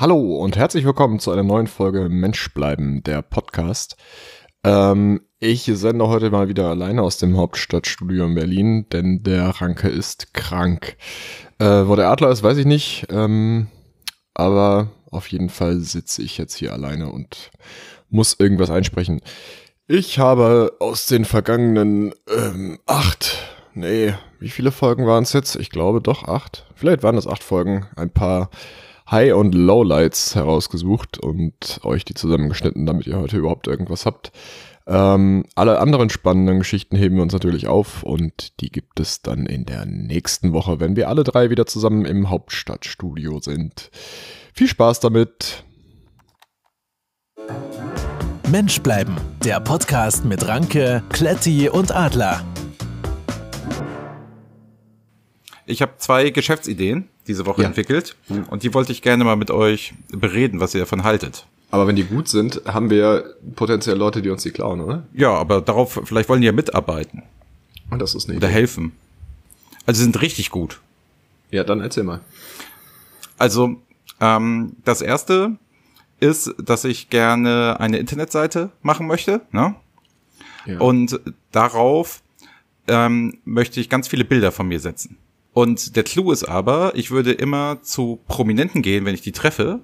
Hallo und herzlich willkommen zu einer neuen Folge Mensch bleiben, der Podcast. Ähm, ich sende heute mal wieder alleine aus dem Hauptstadtstudio in Berlin, denn der Ranke ist krank. Äh, wo der Adler ist, weiß ich nicht, ähm, aber auf jeden Fall sitze ich jetzt hier alleine und muss irgendwas einsprechen. Ich habe aus den vergangenen ähm, acht, nee, wie viele Folgen waren es jetzt? Ich glaube doch acht. Vielleicht waren es acht Folgen, ein paar High- und Lowlights herausgesucht und euch die zusammengeschnitten, damit ihr heute überhaupt irgendwas habt. Ähm, alle anderen spannenden Geschichten heben wir uns natürlich auf und die gibt es dann in der nächsten Woche, wenn wir alle drei wieder zusammen im Hauptstadtstudio sind. Viel Spaß damit! Mensch bleiben, der Podcast mit Ranke, Kletti und Adler. Ich habe zwei Geschäftsideen diese Woche Ja. entwickelt und die wollte ich gerne mal mit euch bereden, was ihr davon haltet. Aber wenn die gut sind, haben wir potenziell Leute, die uns die klauen, oder? Ja, aber darauf, vielleicht wollen die ja mitarbeiten Und das ist eine oder helfen. Also sie sind richtig gut. Ja, dann erzähl mal. Also ähm, das erste ist, dass ich gerne eine Internetseite machen möchte. Ne? Ja. Und darauf ähm, möchte ich ganz viele Bilder von mir setzen. Und der Clou ist aber, ich würde immer zu Prominenten gehen, wenn ich die treffe,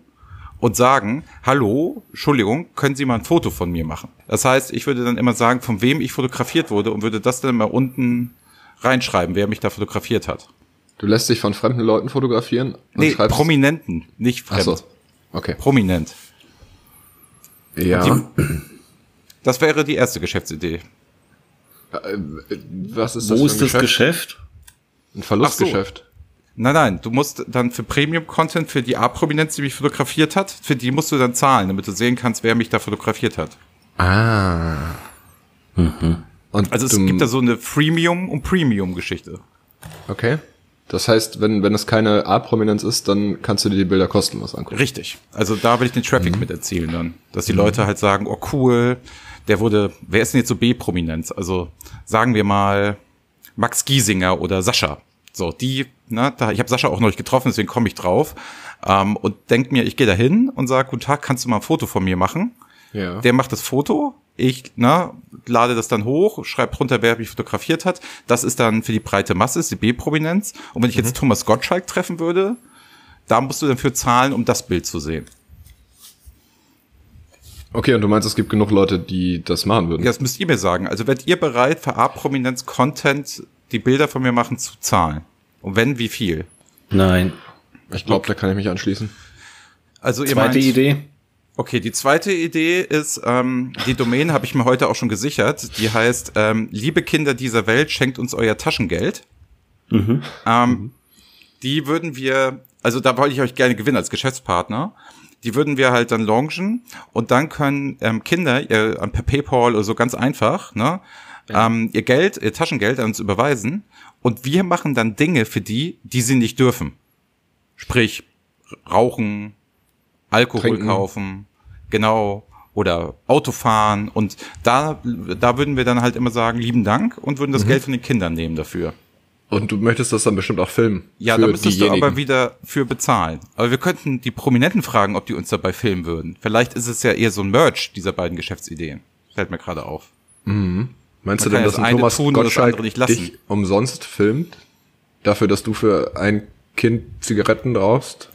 und sagen, hallo, Entschuldigung, können Sie mal ein Foto von mir machen? Das heißt, ich würde dann immer sagen, von wem ich fotografiert wurde und würde das dann mal unten reinschreiben, wer mich da fotografiert hat. Du lässt dich von fremden Leuten fotografieren und Nee, schreibst... Prominenten, nicht Ach fremd. so. Okay. Prominent. Ja. Das wäre die erste Geschäftsidee. Äh, Was ist das Wo für ist das Geschäft? Ein Verlustgeschäft. Nein, nein, du musst dann für Premium-Content, für die A-Prominenz, die mich fotografiert hat, für die musst du dann zahlen, damit du sehen kannst, wer mich da fotografiert hat. Ah. Und Also es gibt da so eine Freemium- und Premium-Geschichte. Okay. Das heißt, wenn, wenn es keine A-Prominenz ist, dann kannst du dir die Bilder kostenlos angucken. Richtig. Also da will ich den Traffic mit erzielen dann. Dass die Leute halt sagen, oh cool, der wurde, wer ist denn jetzt so B-Prominenz? Also sagen wir mal Max Giesinger oder Sascha. So, die, ne, da, ich habe Sascha auch neulich getroffen, deswegen komme ich drauf. Ähm, und denk mir, ich gehe da hin und sage, guten Tag, kannst du mal ein Foto von mir machen? Ja. Der macht das Foto, ich ne, lade das dann hoch, schreibe runter, wer mich fotografiert hat. Das ist dann für die breite Masse, ist die B-Prominenz. Und wenn ich jetzt Thomas Gottschalk treffen würde, da musst du dann für zahlen, um das Bild zu sehen. Okay, und du meinst, es gibt genug Leute, die das machen würden? Ja, das müsst ihr mir sagen. Also werdet ihr bereit, für A-Prominenz Content die Bilder von mir machen zu zahlen? Und wenn, wie viel? Nein. Ich glaube, da kann ich mich anschließen. Also ihr Zweite meint, Idee. Okay, die zweite Idee ist, ähm, die Domain habe ich mir heute auch schon gesichert. Die heißt, ähm, liebe Kinder dieser Welt, schenkt uns euer Taschengeld. Ähm, Die würden wir, also da wollte ich euch gerne gewinnen als Geschäftspartner. Die würden wir halt dann launchen und dann können ähm, Kinder ihr, ähm, per PayPal oder so ganz einfach ne, ähm, ihr Geld, ihr Taschengeld an uns überweisen und wir machen dann Dinge für die, die sie nicht dürfen. Sprich, rauchen, Alkohol Trinken. kaufen, genau, oder Autofahren und da, da würden wir dann halt immer sagen, lieben Dank und würden das Geld von den Kindern nehmen dafür. Und du möchtest das dann bestimmt auch filmen. Ja, da müsstest du diejenigen. aber wieder für bezahlen. Aber wir könnten die Prominenten fragen, ob die uns dabei filmen würden. Vielleicht ist es ja eher so ein Merch dieser beiden Geschäftsideen. Fällt mir gerade auf. Meinst du Man denn, kann dass das ein Thomas tun Gottschalk dich umsonst filmt? Dafür, dass du für ein Kind Zigaretten rauchst?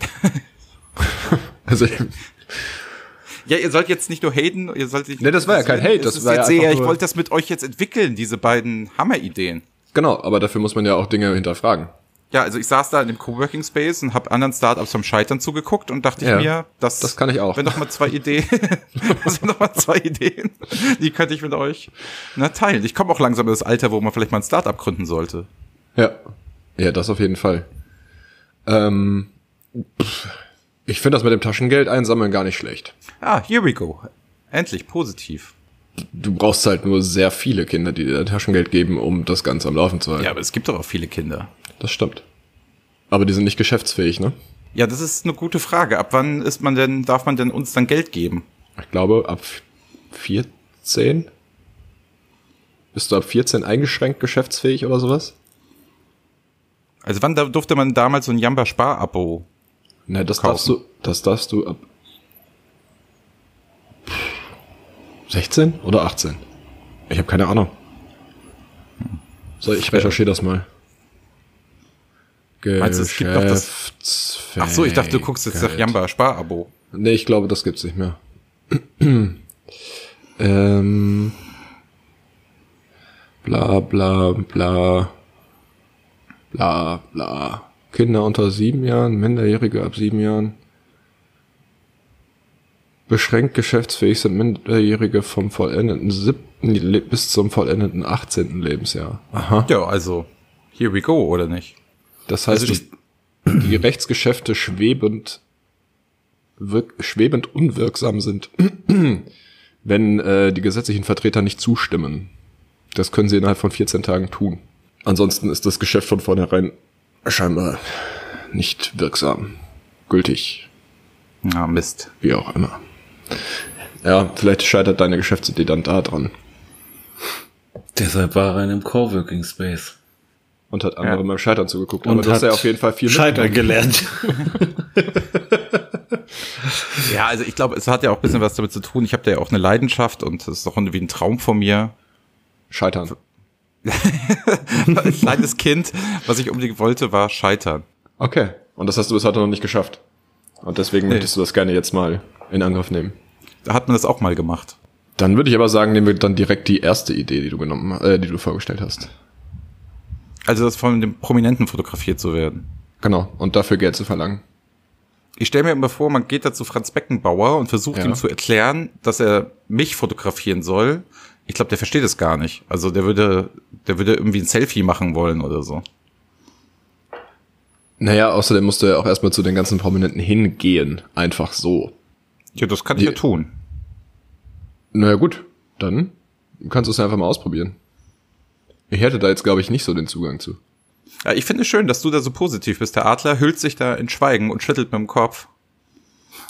also, Ja, ihr sollt jetzt nicht nur haten, ihr sollt nicht. Nee, das war ja kein Hate, das war ja jetzt ich wollte das mit euch jetzt entwickeln, diese beiden Hammerideen. genau, aber dafür muss man ja auch Dinge hinterfragen. Ja, also ich saß da in dem Coworking Space und habe anderen Startups vom Scheitern zugeguckt und dachte Ja, ich mir, das, das kann ich auch. Wenn noch mal zwei Ideen, das sind noch mal zwei Ideen, die könnte ich mit euch na, teilen. Ich komme auch langsam in das Alter, wo man vielleicht mal ein Startup gründen sollte. Ja. Ja, das auf jeden Fall. Ähm, ich finde das mit dem Taschengeld einsammeln gar nicht schlecht. Ah, here we go. Endlich positiv. Du brauchst halt nur sehr viele Kinder, die dir Taschengeld geben, um das Ganze am Laufen zu halten. Ja, aber es gibt doch auch viele Kinder. Das stimmt. Aber die sind nicht geschäftsfähig, ne? Ja, das ist eine gute Frage. Ab wann ist man denn, darf man denn uns dann Geld geben? Ich glaube, ab 14 bist du ab 14 eingeschränkt geschäftsfähig oder sowas? Also wann durfte man damals so ein Jamba-Spar-Abo Ne, das darfst du, das darfst du ab 16 oder 18? Ich habe keine Ahnung. So, ich recherchiere das mal. Meinst du, es gibt doch das- Ach so, ich dachte, du guckst jetzt nach Jamba Sparabo. Nee, ich glaube, das gibt's nicht mehr. ähm, bla bla bla bla bla. Kinder unter sieben Jahren, Minderjährige ab sieben Jahren. Beschränkt geschäftsfähig sind Minderjährige vom vollendeten siebten bis zum vollendeten 18. Lebensjahr. Aha. Ja, also, here we go, oder nicht? Das heißt, Also dass die Rechtsgeschäfte schwebend, wirk, schwebend unwirksam sind, wenn äh, die gesetzlichen Vertreter nicht zustimmen. Das können sie innerhalb von 14 Tagen tun. Ansonsten ist das Geschäft von vornherein scheinbar nicht wirksam, gültig, Na, Mist. wie auch immer. Ja, vielleicht scheitert deine Geschäftsidee dann da dran Deshalb war er in einem Coworking Space. Und hat anderen Ja. beim Scheitern zugeguckt. Und Aber du hast hat ja auf jeden Fall viel Scheitern gelernt. Ja, also ich glaube, es hat ja auch ein bisschen was damit zu tun. Ich habe da ja auch eine Leidenschaft und das ist doch irgendwie ein Traum von mir. Scheitern. Als kleines Kind, was ich unbedingt wollte, war Scheitern. Okay. Und das hast du bis heute noch nicht geschafft. Und deswegen Nee. möchtest du das gerne jetzt mal in Angriff nehmen. Da hat man das auch mal gemacht. Dann würde ich aber sagen, nehmen wir dann direkt die erste Idee, die du genommen, äh, die du vorgestellt hast. Also das von dem Prominenten fotografiert zu werden. Genau. Und dafür Geld zu verlangen. Ich stelle mir immer vor, man geht da zu Franz Beckenbauer und versucht Ja. ihm zu erklären, dass er mich fotografieren soll. Ich glaube, der versteht es gar nicht. Also der würde, der würde irgendwie ein Selfie machen wollen oder so. Naja, außerdem musst du ja auch erstmal zu den ganzen Prominenten hingehen. Einfach so. Ja, das kann ich ja tun. Naja, gut. Dann kannst du es ja einfach mal ausprobieren. Ich hätte da jetzt, glaube ich, nicht so den Zugang zu. Ja, ich finde es schön, dass du da so positiv bist. Der Adler hüllt sich da in Schweigen und schüttelt mit dem Kopf.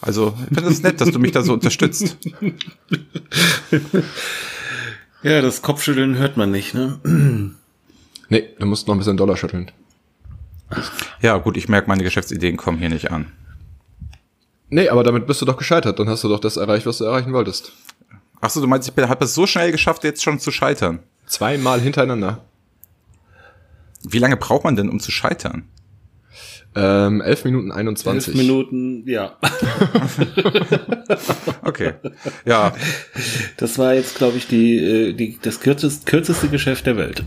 Also, ich finde es nett, dass du mich da so unterstützt. Ja, das Kopfschütteln hört man nicht, ne? Nee, du musst noch ein bisschen Dollar schütteln. Ja, gut, ich merke, meine Geschäftsideen kommen hier nicht an. Nee, aber damit bist du doch gescheitert. Dann hast du doch das erreicht, was du erreichen wolltest. Ach so, du meinst, ich habe es so schnell geschafft, jetzt schon zu scheitern. Zweimal hintereinander. Wie lange braucht man denn, um zu scheitern? Ähm, 11 Minuten 21. Elf Minuten, ja. Okay. Ja, Das war jetzt, glaube ich, die, äh, die, das kürzest, kürzeste Geschäft der Welt.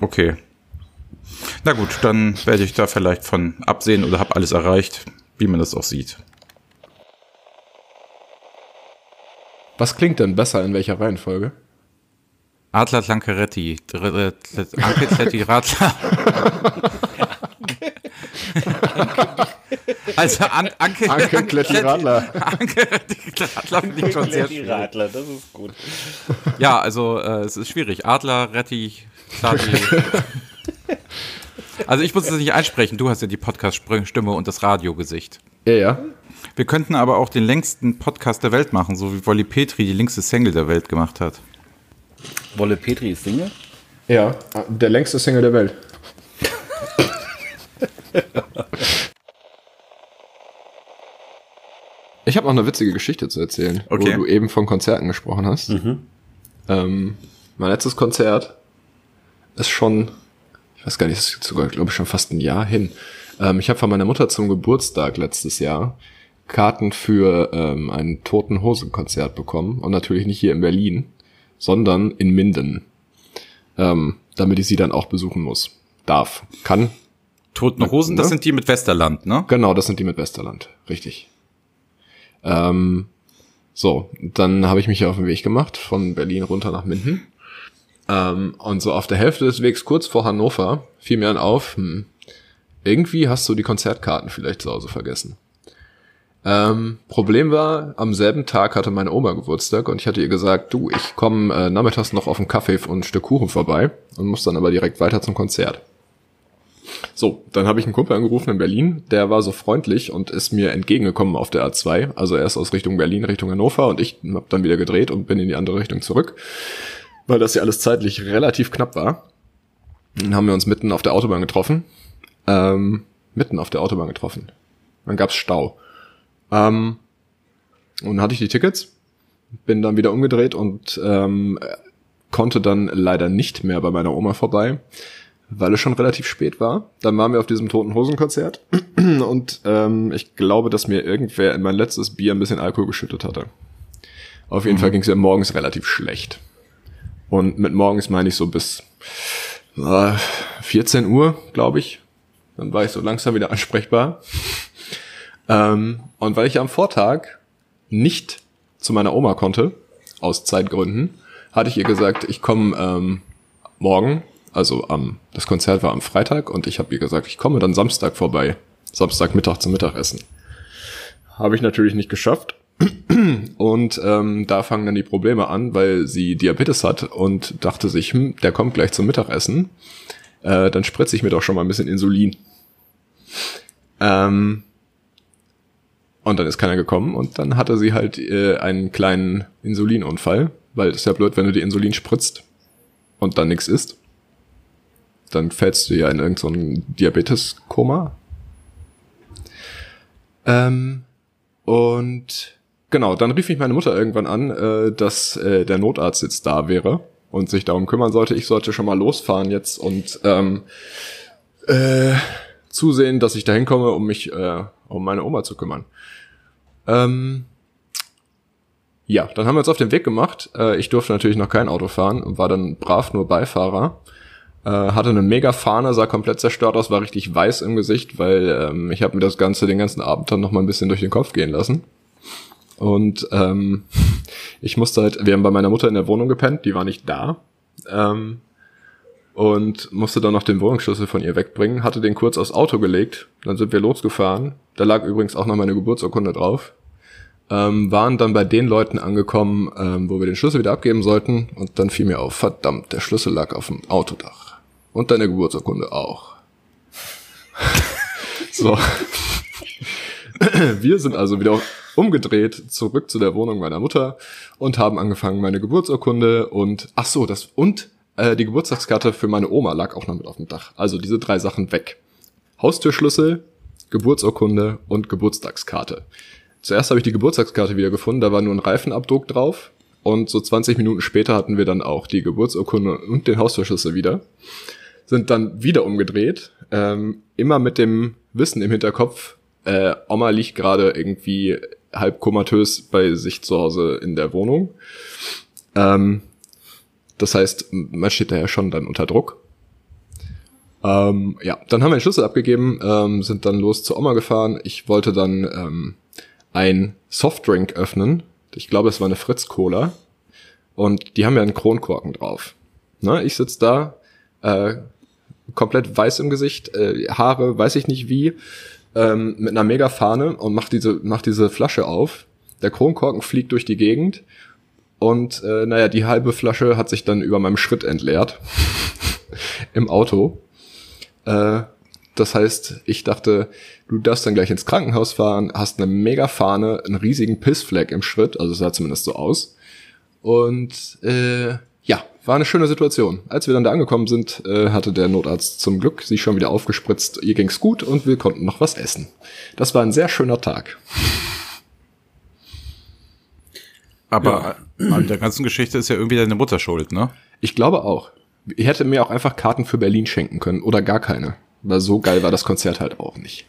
okay. Na gut, dann werde ich da vielleicht von absehen oder habe alles erreicht, wie man das auch sieht. Was klingt denn besser in welcher Reihenfolge? Adler Lancaretti, Anke Kletti Radler. Also An Anke, Anke Kletti Radler. Anke Radler finde ich schon sehr schwierig. Radler, das ist gut. Ja, also äh, es ist schwierig. Adler, Retti, Klati. Also ich muss es nicht einsprechen. Du hast ja die Podcast-Stimme und das Radiogesicht. Ja, ja. Wir könnten aber auch den längsten Podcast der Welt machen, so wie Wolli Petri die längste Single der Welt gemacht hat. Wolle Petri ist Single? Ja, der längste Single der Welt. Ich habe noch eine witzige Geschichte zu erzählen, Okay. wo du eben von Konzerten gesprochen hast. Ähm, mein letztes Konzert ist schon, ich weiß gar nicht, ist sogar, glaube ich, schon fast ein Jahr hin. Ähm, ich habe von meiner Mutter zum Geburtstag letztes Jahr Karten für ähm, ein Toten Hosen Konzert bekommen und natürlich nicht hier in Berlin, sondern in Minden, ähm, damit ich sie dann auch besuchen muss. Darf, kann. Toten Hosen, das Ne? sind die mit Westerland, ne? Genau, das sind die mit Westerland, richtig. Ähm, so, dann habe ich mich auf den Weg gemacht von Berlin runter nach Minden. Ähm, und so auf der Hälfte des Wegs, kurz vor Hannover, fiel mir dann auf, hm, irgendwie hast du die Konzertkarten vielleicht zu Hause vergessen. Ähm, Problem war, am selben Tag hatte meine Oma Geburtstag und ich hatte ihr gesagt, du, ich komme äh, nachmittags noch auf einen Kaffee und ein Stück Kuchen vorbei und muss dann aber direkt weiter zum Konzert. So, dann habe ich einen Kumpel angerufen in Berlin, der war so freundlich und ist mir entgegengekommen auf der A2. Also er ist aus Richtung Berlin, Richtung Hannover und ich habe dann wieder gedreht und bin in die andere Richtung zurück, weil das ja alles zeitlich relativ knapp war. Dann haben wir uns mitten auf der Autobahn getroffen. Ähm, mitten auf der Autobahn getroffen. Dann gab's Stau. Ähm, und dann hatte ich die Tickets, bin dann wieder umgedreht und ähm, konnte dann leider nicht mehr bei meiner Oma vorbei, weil es schon relativ spät war. Dann waren wir auf diesem Toten Hosen Konzert und ähm, ich glaube, dass mir irgendwer in mein letztes Bier ein bisschen Alkohol geschüttet hatte. Auf jeden mhm. Fall ging es ja morgens relativ schlecht. Und mit morgens meine ich so bis äh, 14 Uhr, glaube ich. Dann war ich so langsam wieder ansprechbar. Ähm, und weil ich am Vortag nicht zu meiner Oma konnte, aus Zeitgründen, hatte ich ihr gesagt, ich komme ähm, morgen, also am, das Konzert war am Freitag und ich habe ihr gesagt, ich komme dann Samstag vorbei, Samstagmittag zum Mittagessen. Habe ich natürlich nicht geschafft. Und ähm, da fangen dann die Probleme an, weil sie Diabetes hat und dachte sich, hm, der kommt gleich zum Mittagessen. Äh, dann spritze ich mir doch schon mal ein bisschen Insulin. Ähm, und dann ist keiner gekommen und dann hatte sie halt äh, einen kleinen Insulinunfall, weil es ist ja blöd, wenn du die Insulin spritzt und dann nichts isst. Dann fällst du ja in irgendein so Diabetes-Koma. Ähm, und genau, dann rief mich meine Mutter irgendwann an, äh, dass äh, der Notarzt jetzt da wäre und sich darum kümmern sollte. Ich sollte schon mal losfahren jetzt und ähm, äh, zusehen, dass ich da hinkomme, um mich äh, um meine Oma zu kümmern. Ähm, ja, dann haben wir uns auf den Weg gemacht. Äh, ich durfte natürlich noch kein Auto fahren und war dann brav nur Beifahrer. Äh, hatte eine mega Fahne, sah komplett zerstört aus, war richtig weiß im Gesicht, weil ähm, ich habe mir das Ganze den ganzen Abend dann noch mal ein bisschen durch den Kopf gehen lassen. Und ähm, ich musste halt, wir haben bei meiner Mutter in der Wohnung gepennt, die war nicht da. Ähm, und musste dann noch den Wohnungsschlüssel von ihr wegbringen, hatte den kurz aufs Auto gelegt, dann sind wir losgefahren. Da lag übrigens auch noch meine Geburtsurkunde drauf. Ähm, waren dann bei den Leuten angekommen, ähm, wo wir den Schlüssel wieder abgeben sollten und dann fiel mir auf, verdammt, der Schlüssel lag auf dem Autodach. Und deine Geburtsurkunde auch. so. wir sind also wieder umgedreht zurück zu der Wohnung meiner Mutter und haben angefangen meine Geburtsurkunde und ach so, das und äh, die Geburtstagskarte für meine Oma lag auch noch mit auf dem Dach. Also diese drei Sachen weg. Haustürschlüssel, Geburtsurkunde und Geburtstagskarte. Zuerst habe ich die Geburtstagskarte wieder gefunden, da war nur ein Reifenabdruck drauf. Und so 20 Minuten später hatten wir dann auch die Geburtsurkunde und den Haustürschlüssel wieder. Sind dann wieder umgedreht, ähm, immer mit dem Wissen im Hinterkopf, äh, Oma liegt gerade irgendwie halb komatös bei sich zu Hause in der Wohnung. Ähm, das heißt, man steht da ja schon dann unter Druck. Ähm, ja, dann haben wir den Schlüssel abgegeben, ähm, sind dann los zur Oma gefahren. Ich wollte dann ähm, ein Softdrink öffnen. Ich glaube, es war eine Fritz Cola. Und die haben ja einen Kronkorken drauf. Ne, ich sitz da, äh, komplett weiß im Gesicht, äh, Haare, weiß ich nicht wie, ähm, mit einer mega Fahne und mach diese, mach diese Flasche auf. Der Kronkorken fliegt durch die Gegend und äh, naja, die halbe Flasche hat sich dann über meinem Schritt entleert. Im Auto. Äh, das heißt, ich dachte, du darfst dann gleich ins Krankenhaus fahren, hast eine mega Fahne, einen riesigen Pissfleck im Schritt, also sah zumindest so aus. Und äh, ja, war eine schöne Situation. Als wir dann da angekommen sind, äh, hatte der Notarzt zum Glück sich schon wieder aufgespritzt. Ihr ging's gut und wir konnten noch was essen. Das war ein sehr schöner Tag. Aber ja. an der ganzen Geschichte ist ja irgendwie deine Mutter schuld, ne? Ich glaube auch. Ich hätte mir auch einfach Karten für Berlin schenken können oder gar keine. Weil so geil war das Konzert halt auch nicht.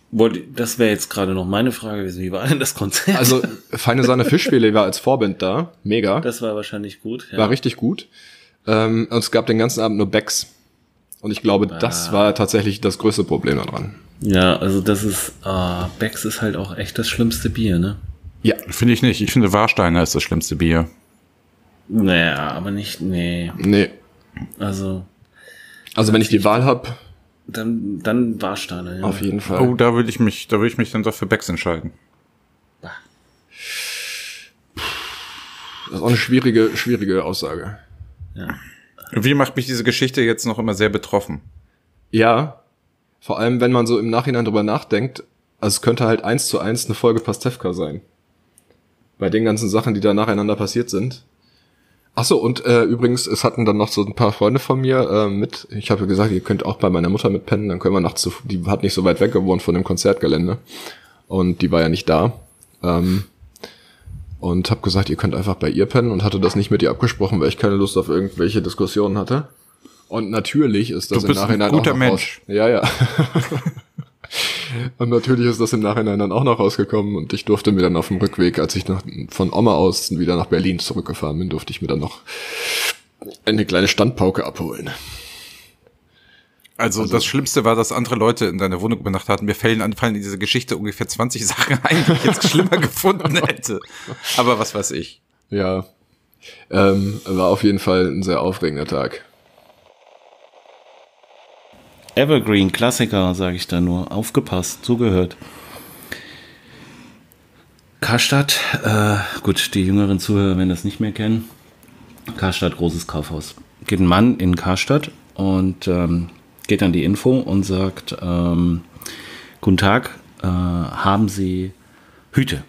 Das wäre jetzt gerade noch meine Frage gewesen. Wie war denn das Konzert? Also, Feine Sahne Fischfilet war als Vorband da. Mega. Das war wahrscheinlich gut. Ja. War richtig gut. Ähm, und es gab den ganzen Abend nur Becks. Und ich glaube, ah. das war tatsächlich das größte Problem daran. Ja, also das ist, ah, Becks ist halt auch echt das schlimmste Bier, ne? Ja. Finde ich nicht. Ich finde Warsteiner ist das schlimmste Bier. Naja, aber nicht, nee. Nee. Also. Also wenn ich die Wahl habe. Dann, dann Warsteiner, ja. Auf jeden Fall. Oh, da würde ich mich, da würde ich mich dann doch für Becks entscheiden. Das ist auch eine schwierige, schwierige Aussage. Ja. Wie macht mich diese Geschichte jetzt noch immer sehr betroffen? Ja. Vor allem, wenn man so im Nachhinein drüber nachdenkt, also es könnte halt eins zu eins eine Folge Pastewka sein bei den ganzen Sachen, die da nacheinander passiert sind. Ach so, und äh, übrigens, es hatten dann noch so ein paar Freunde von mir äh, mit. Ich habe gesagt, ihr könnt auch bei meiner Mutter mitpennen, dann können wir nachts zu, die hat nicht so weit weg gewohnt von dem Konzertgelände. und die war ja nicht da. Ähm, und habe gesagt, ihr könnt einfach bei ihr pennen und hatte das nicht mit ihr abgesprochen, weil ich keine Lust auf irgendwelche Diskussionen hatte. Und natürlich ist das Du bist im Nachhinein ein guter auch Mensch. Raus ja, ja. und natürlich ist das im Nachhinein dann auch noch rausgekommen und ich durfte mir dann auf dem Rückweg, als ich noch von Oma aus wieder nach Berlin zurückgefahren bin, durfte ich mir dann noch eine kleine Standpauke abholen. Also, das Schlimmste war, dass andere Leute in deiner Wohnung übernachtet hatten. Mir fallen, fallen in dieser Geschichte ungefähr 20 Sachen ein, die ich jetzt schlimmer gefunden hätte. Aber was weiß ich. Ja, ähm, war auf jeden Fall ein sehr aufregender Tag. Evergreen, Klassiker, sage ich da nur. Aufgepasst, zugehört. Karstadt, äh, gut, die jüngeren Zuhörer werden das nicht mehr kennen. Karstadt, großes Kaufhaus. Geht ein Mann in Karstadt und ähm, geht an die Info und sagt, ähm, guten Tag, äh, haben Sie Hüte?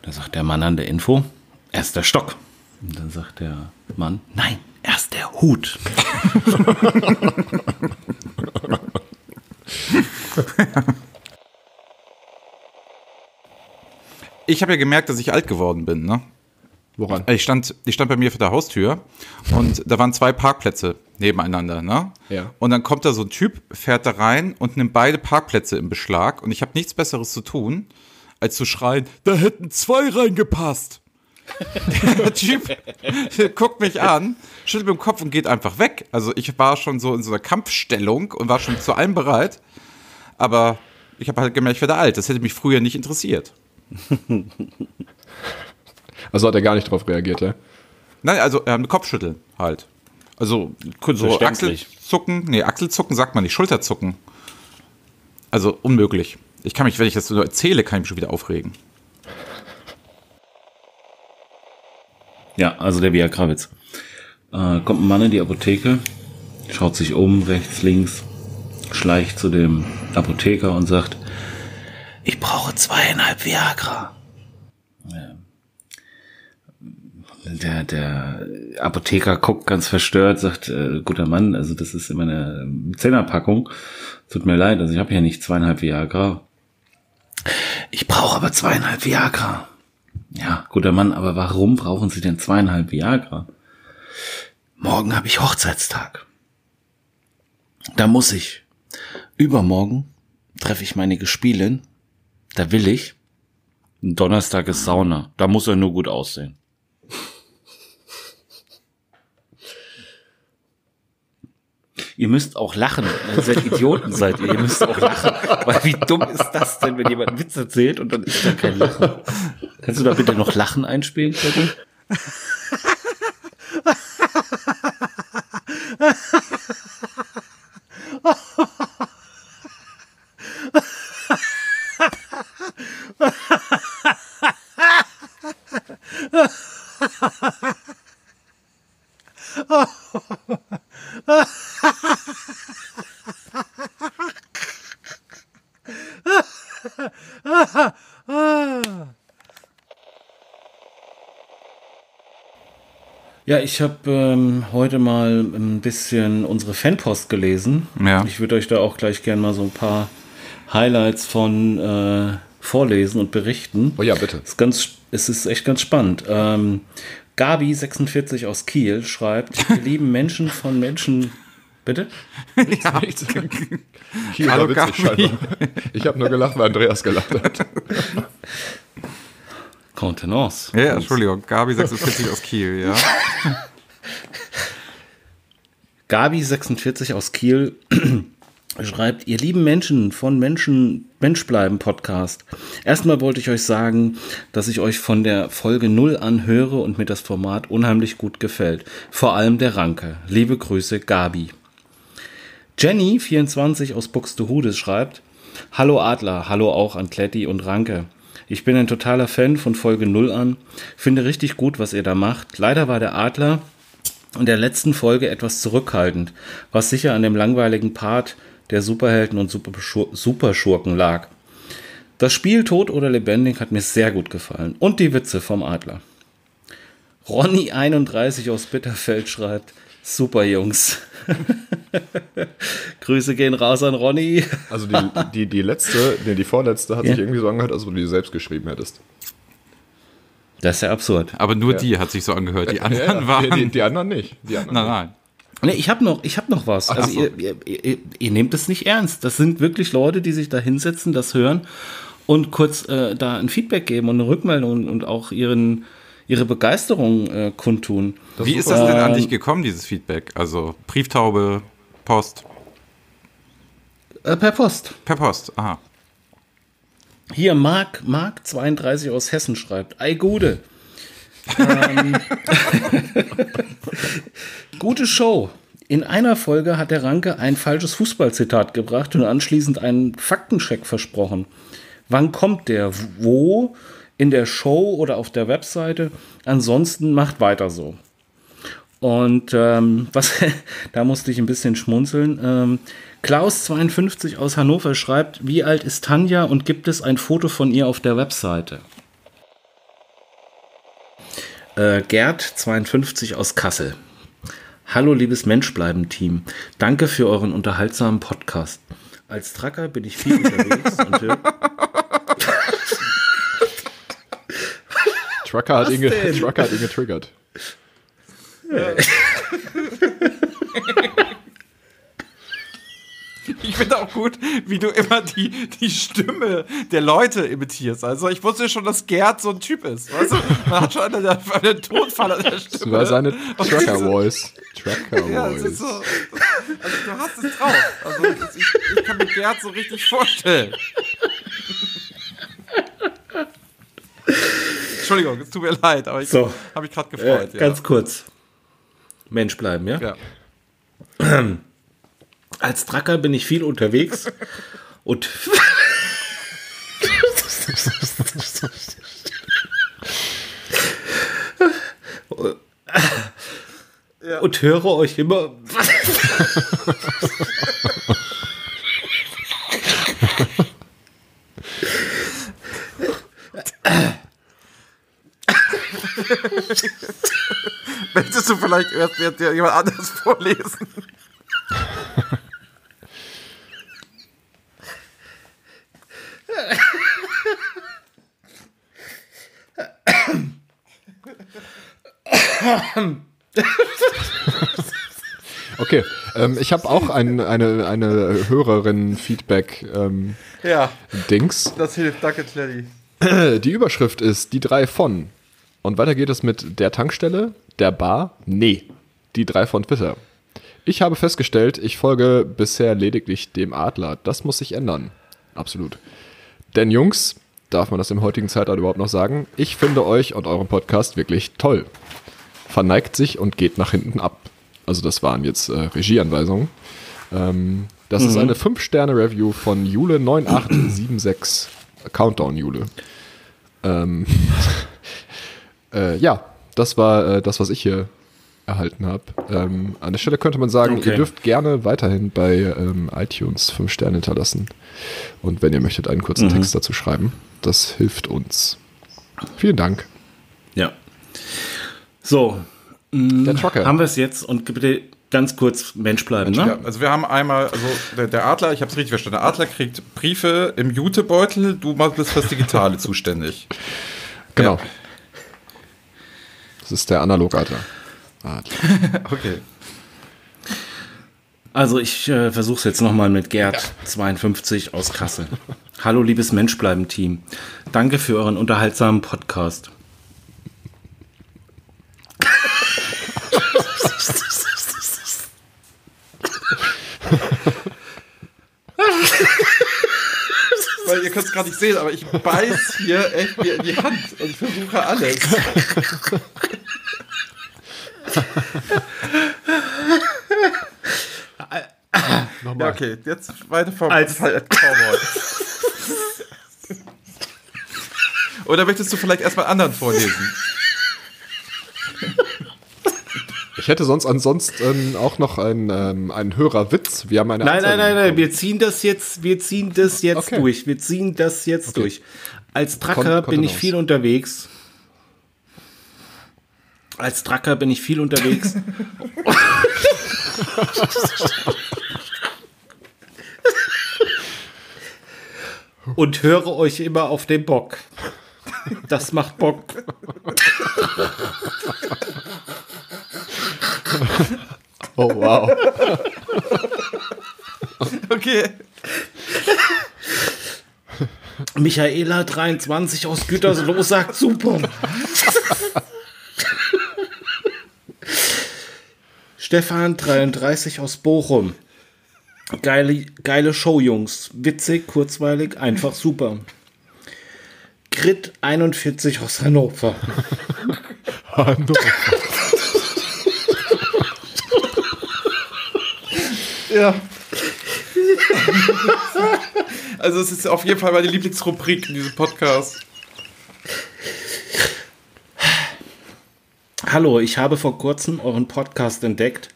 Da sagt der Mann an der Info, erst der Stock. Und dann sagt der Mann, nein, erst der Hut. Ich habe ja gemerkt, dass ich alt geworden bin, ne? Woran? Ich stand, ich stand bei mir vor der Haustür und da waren zwei Parkplätze nebeneinander, ne? Ja. Und dann kommt da so ein Typ, fährt da rein und nimmt beide Parkplätze im Beschlag und ich habe nichts Besseres zu tun, als zu schreien, da hätten zwei reingepasst. der Typ guckt mich an, schüttelt mit dem Kopf und geht einfach weg. Also ich war schon so in so einer Kampfstellung und war schon zu allem bereit, aber ich habe halt gemerkt, ich werde alt. Das hätte mich früher nicht interessiert. Also hat er gar nicht drauf reagiert, ja? Nein, also ähm, Kopfschütteln halt. Also so. Achselzucken, nee, Achselzucken sagt man nicht, Schulterzucken. Also unmöglich. Ich kann mich, wenn ich das so erzähle, kann ich mich schon wieder aufregen. Ja, also der Viagrawitz. Äh, kommt ein Mann in die Apotheke, schaut sich um, rechts, links, schleicht zu dem Apotheker und sagt, ich brauche zweieinhalb Viagra. Der, der Apotheker guckt ganz verstört, sagt, äh, guter Mann, also das ist immer eine Zehnerpackung. Tut mir leid, also ich habe ja nicht zweieinhalb Viagra. Ich brauche aber zweieinhalb Viagra. Ja, guter Mann, aber warum brauchen Sie denn zweieinhalb Viagra? Morgen habe ich Hochzeitstag. Da muss ich. Übermorgen treffe ich meine Gespielin. Da will ich. Donnerstag ist Sauna. Da muss er nur gut aussehen. Ihr müsst auch lachen. Ihr seid Idioten, seid ihr. Ihr müsst auch lachen. Weil wie dumm ist das denn, wenn jemand einen Witz erzählt und dann ist da kein Lachen? Kannst du da bitte noch Lachen einspielen, bitte? Ja, ich habe ähm, heute mal ein bisschen unsere Fanpost gelesen. Ja. Ich würde euch da auch gleich gerne mal so ein paar Highlights von äh, vorlesen und berichten. Oh ja, bitte. Es ist, ganz, es ist echt ganz spannend. Ähm, Gabi46 aus Kiel schreibt, wir lieben Menschen von Menschen. Bitte? Ja. Hier Hallo, war witzig Gabi. scheinbar. Ich habe nur gelacht, weil Andreas gelacht hat. Contenance. Ja, ja, Entschuldigung, Gabi 46 aus Kiel, ja. Gabi46 aus Kiel schreibt, ihr lieben Menschen von Menschen, Mensch bleiben Podcast. Erstmal wollte ich euch sagen, dass ich euch von der Folge 0 an höre und mir das Format unheimlich gut gefällt. Vor allem der Ranke. Liebe Grüße, Gabi. Jenny24 aus Buxtehude schreibt, Hallo Adler, hallo auch an Kletti und Ranke. Ich bin ein totaler Fan von Folge 0 an, finde richtig gut, was ihr da macht. Leider war der Adler in der letzten Folge etwas zurückhaltend, was sicher an dem langweiligen Part der Superhelden und Superschur Superschurken lag. Das Spiel Tot oder Lebendig hat mir sehr gut gefallen und die Witze vom Adler. Ronny31 aus Bitterfeld schreibt, Super, Jungs. Grüße gehen raus an Ronny. Also die, die, die letzte, nee, die vorletzte hat Ja. sich irgendwie so angehört, als ob du die selbst geschrieben hättest. Das ist ja absurd. Aber nur Ja. die hat sich so angehört. Die anderen waren. Die, die, die anderen nicht. Die anderen nein, nein. Nee, ich habe noch, ich hab noch was. Ach Also so. ihr, ihr, ihr, ihr nehmt es nicht ernst. Das sind wirklich Leute, die sich da hinsetzen, das hören und kurz äh, da ein Feedback geben und eine Rückmeldung und auch ihren, ihre Begeisterung äh, kundtun. Wie ist das denn an Ähm, dich gekommen, dieses Feedback? Also Brieftaube, Post, Äh, per Post. per Post. Aha. Hier, Marc, Marc 32 aus Hessen schreibt, ei Gude. ähm, gute Show. In einer Folge hat der Ranke ein falsches Fußballzitat gebracht und anschließend einen Faktencheck versprochen. Wann kommt der? Wo? In der Show oder auf der Webseite? Ansonsten macht weiter so. Und ähm, was, da musste ich ein bisschen schmunzeln. Ähm, Klaus52 aus Hannover schreibt, wie alt ist Tanja und gibt es ein Foto von ihr auf der Webseite? Äh, Gerd52 aus Kassel. Hallo liebes Menschbleiben-Team. Danke für euren unterhaltsamen Podcast. Als Tracker bin ich viel unterwegs und höre Trucker hat, ihn? Trucker hat ihn getriggert. Ich finde auch gut, wie du immer die, die Stimme der Leute imitierst. Also ich wusste schon, dass Gerd so ein Typ ist. Weißt du? Man hat schon einen, Tonfall an der Das Stimme. war seine Trucker-Voice. Ja, ist Trucker-Voice. so. Also du hast es drauf. Also das- ich, ich kann mir Gerd so richtig vorstellen. Entschuldigung, es tut mir leid, aber ich So. habe mich gerade äh, gefreut. ja. ganz kurz. Mensch bleiben, ja? ja. Als Tracker bin ich viel unterwegs und und höre euch immer Möchtest du vielleicht erst jetzt jemand anderes vorlesen? Okay, ähm, ich habe auch ein, eine, eine Hörerin-Feedback-Dings. Ja, das hilft. Danke, Tleddy. Die Überschrift ist die drei von. Und weiter geht es mit der Tankstelle, der Bar, nee, die drei von Twitter. Ich habe festgestellt, ich folge bisher lediglich dem Adler. Das muss sich ändern. Absolut. Denn Jungs, darf man das im heutigen Zeitalter überhaupt noch sagen, ich finde euch und euren Podcast wirklich toll. Verneigt sich und geht nach hinten ab. Also das waren jetzt äh, Regieanweisungen. Ähm, das ist eine 5-Sterne-Review von Jule9876. Countdown Jule. Ähm, äh, ja, das war äh, das, was ich hier erhalten habe. Ähm, an der Stelle könnte man sagen, Okay. ihr dürft gerne weiterhin bei ähm, iTunes 5 Sterne hinterlassen. Und wenn ihr möchtet, einen kurzen Text dazu schreiben. Das hilft uns. Vielen Dank. ja. So, Der Trucker. haben wir es jetzt und bitte ganz kurz Mensch bleiben, ne? Ja, also wir haben einmal, also der, der Adler, ich habe es richtig verstanden, der Adler kriegt Briefe im Jutebeutel, du machst- bist fürs Digitale zuständig. Genau. Das ist der Analogadler. Adler. Okay. Also ich äh, versuche es jetzt nochmal mit Gerd 52 aus Kassel. Hallo liebes Menschbleiben-Team. Danke für euren unterhaltsamen Podcast. Weil ihr könnt es gerade nicht sehen, aber ich beiß hier echt mir in die Hand und versuche alles. Ja, Nochmal. okay, jetzt weiter vom Als- Cowboy. Oder möchtest du vielleicht erstmal anderen vorlesen? Ich hätte sonst ansonsten auch noch einen, ähm, einen Hörerwitz. Wir haben eine Nein, nein, Anzeige nein, nein, wir ziehen das jetzt, wir ziehen das jetzt Okay. durch. Wir ziehen das jetzt Okay. durch. Als Tracker Kon- bin ich viel unterwegs. Als Tracker bin ich viel unterwegs. Und höre euch immer auf den Bock. Das macht Bock. Oh, wow. Okay. Michaela 23 aus Gütersloh sagt super. Stefan 33 aus Bochum. Geile, geile Show, Jungs. Witzig, kurzweilig, einfach super. Grit 41 aus Hannover. Hannover. Ja. also es ist auf jeden Fall meine Lieblingsrubrik in diesem Podcast. Hallo, ich habe vor kurzem euren Podcast entdeckt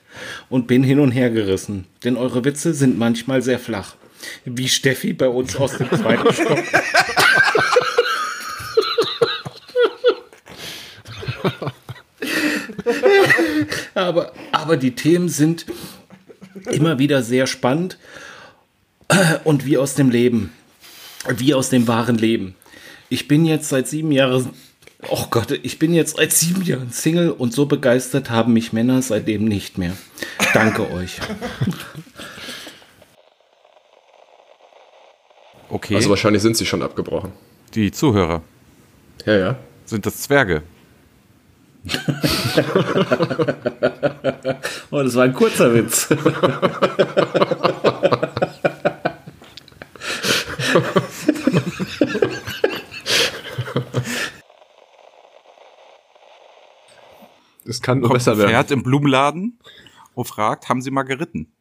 und bin hin und her gerissen, denn eure Witze sind manchmal sehr flach. Wie Steffi bei uns aus dem zweiten Stock. aber, aber die Themen sind immer wieder sehr spannend und wie aus dem Leben, wie aus dem wahren Leben. Ich bin jetzt seit sieben Jahren, oh Gott, ich bin jetzt seit sieben Jahren Single und so begeistert haben mich Männer seitdem nicht mehr. Danke euch. Okay. Also wahrscheinlich sind sie schon abgebrochen. die Zuhörer. Ja, ja. Sind das Zwerge? Oh, das war ein kurzer Witz. Es kann Kommt besser ein werden. Pferd im Blumenladen und fragt, haben Sie mal geritten?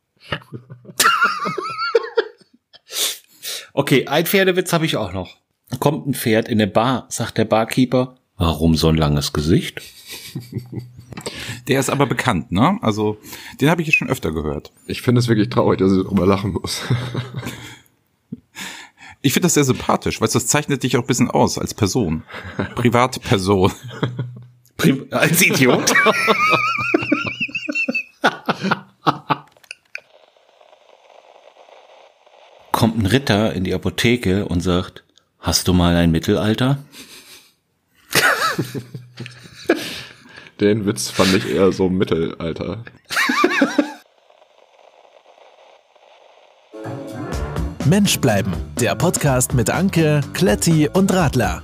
Okay, ein Pferdewitz habe ich auch noch. Kommt ein Pferd in eine Bar, sagt der Barkeeper. Warum so ein langes Gesicht? Der ist aber bekannt, ne? Also, den habe ich jetzt schon öfter gehört. Ich finde es wirklich traurig, dass ich darüber lachen muss. Ich finde das sehr sympathisch, weil das zeichnet dich auch ein bisschen aus als Person. Privatperson. Pri als Idiot? Kommt ein Ritter in die Apotheke und sagt, hast du mal ein Mittelalter? Den Witz fand ich eher so Mittelalter. Mensch bleiben, der Podcast mit Anke, Kletti und Radler.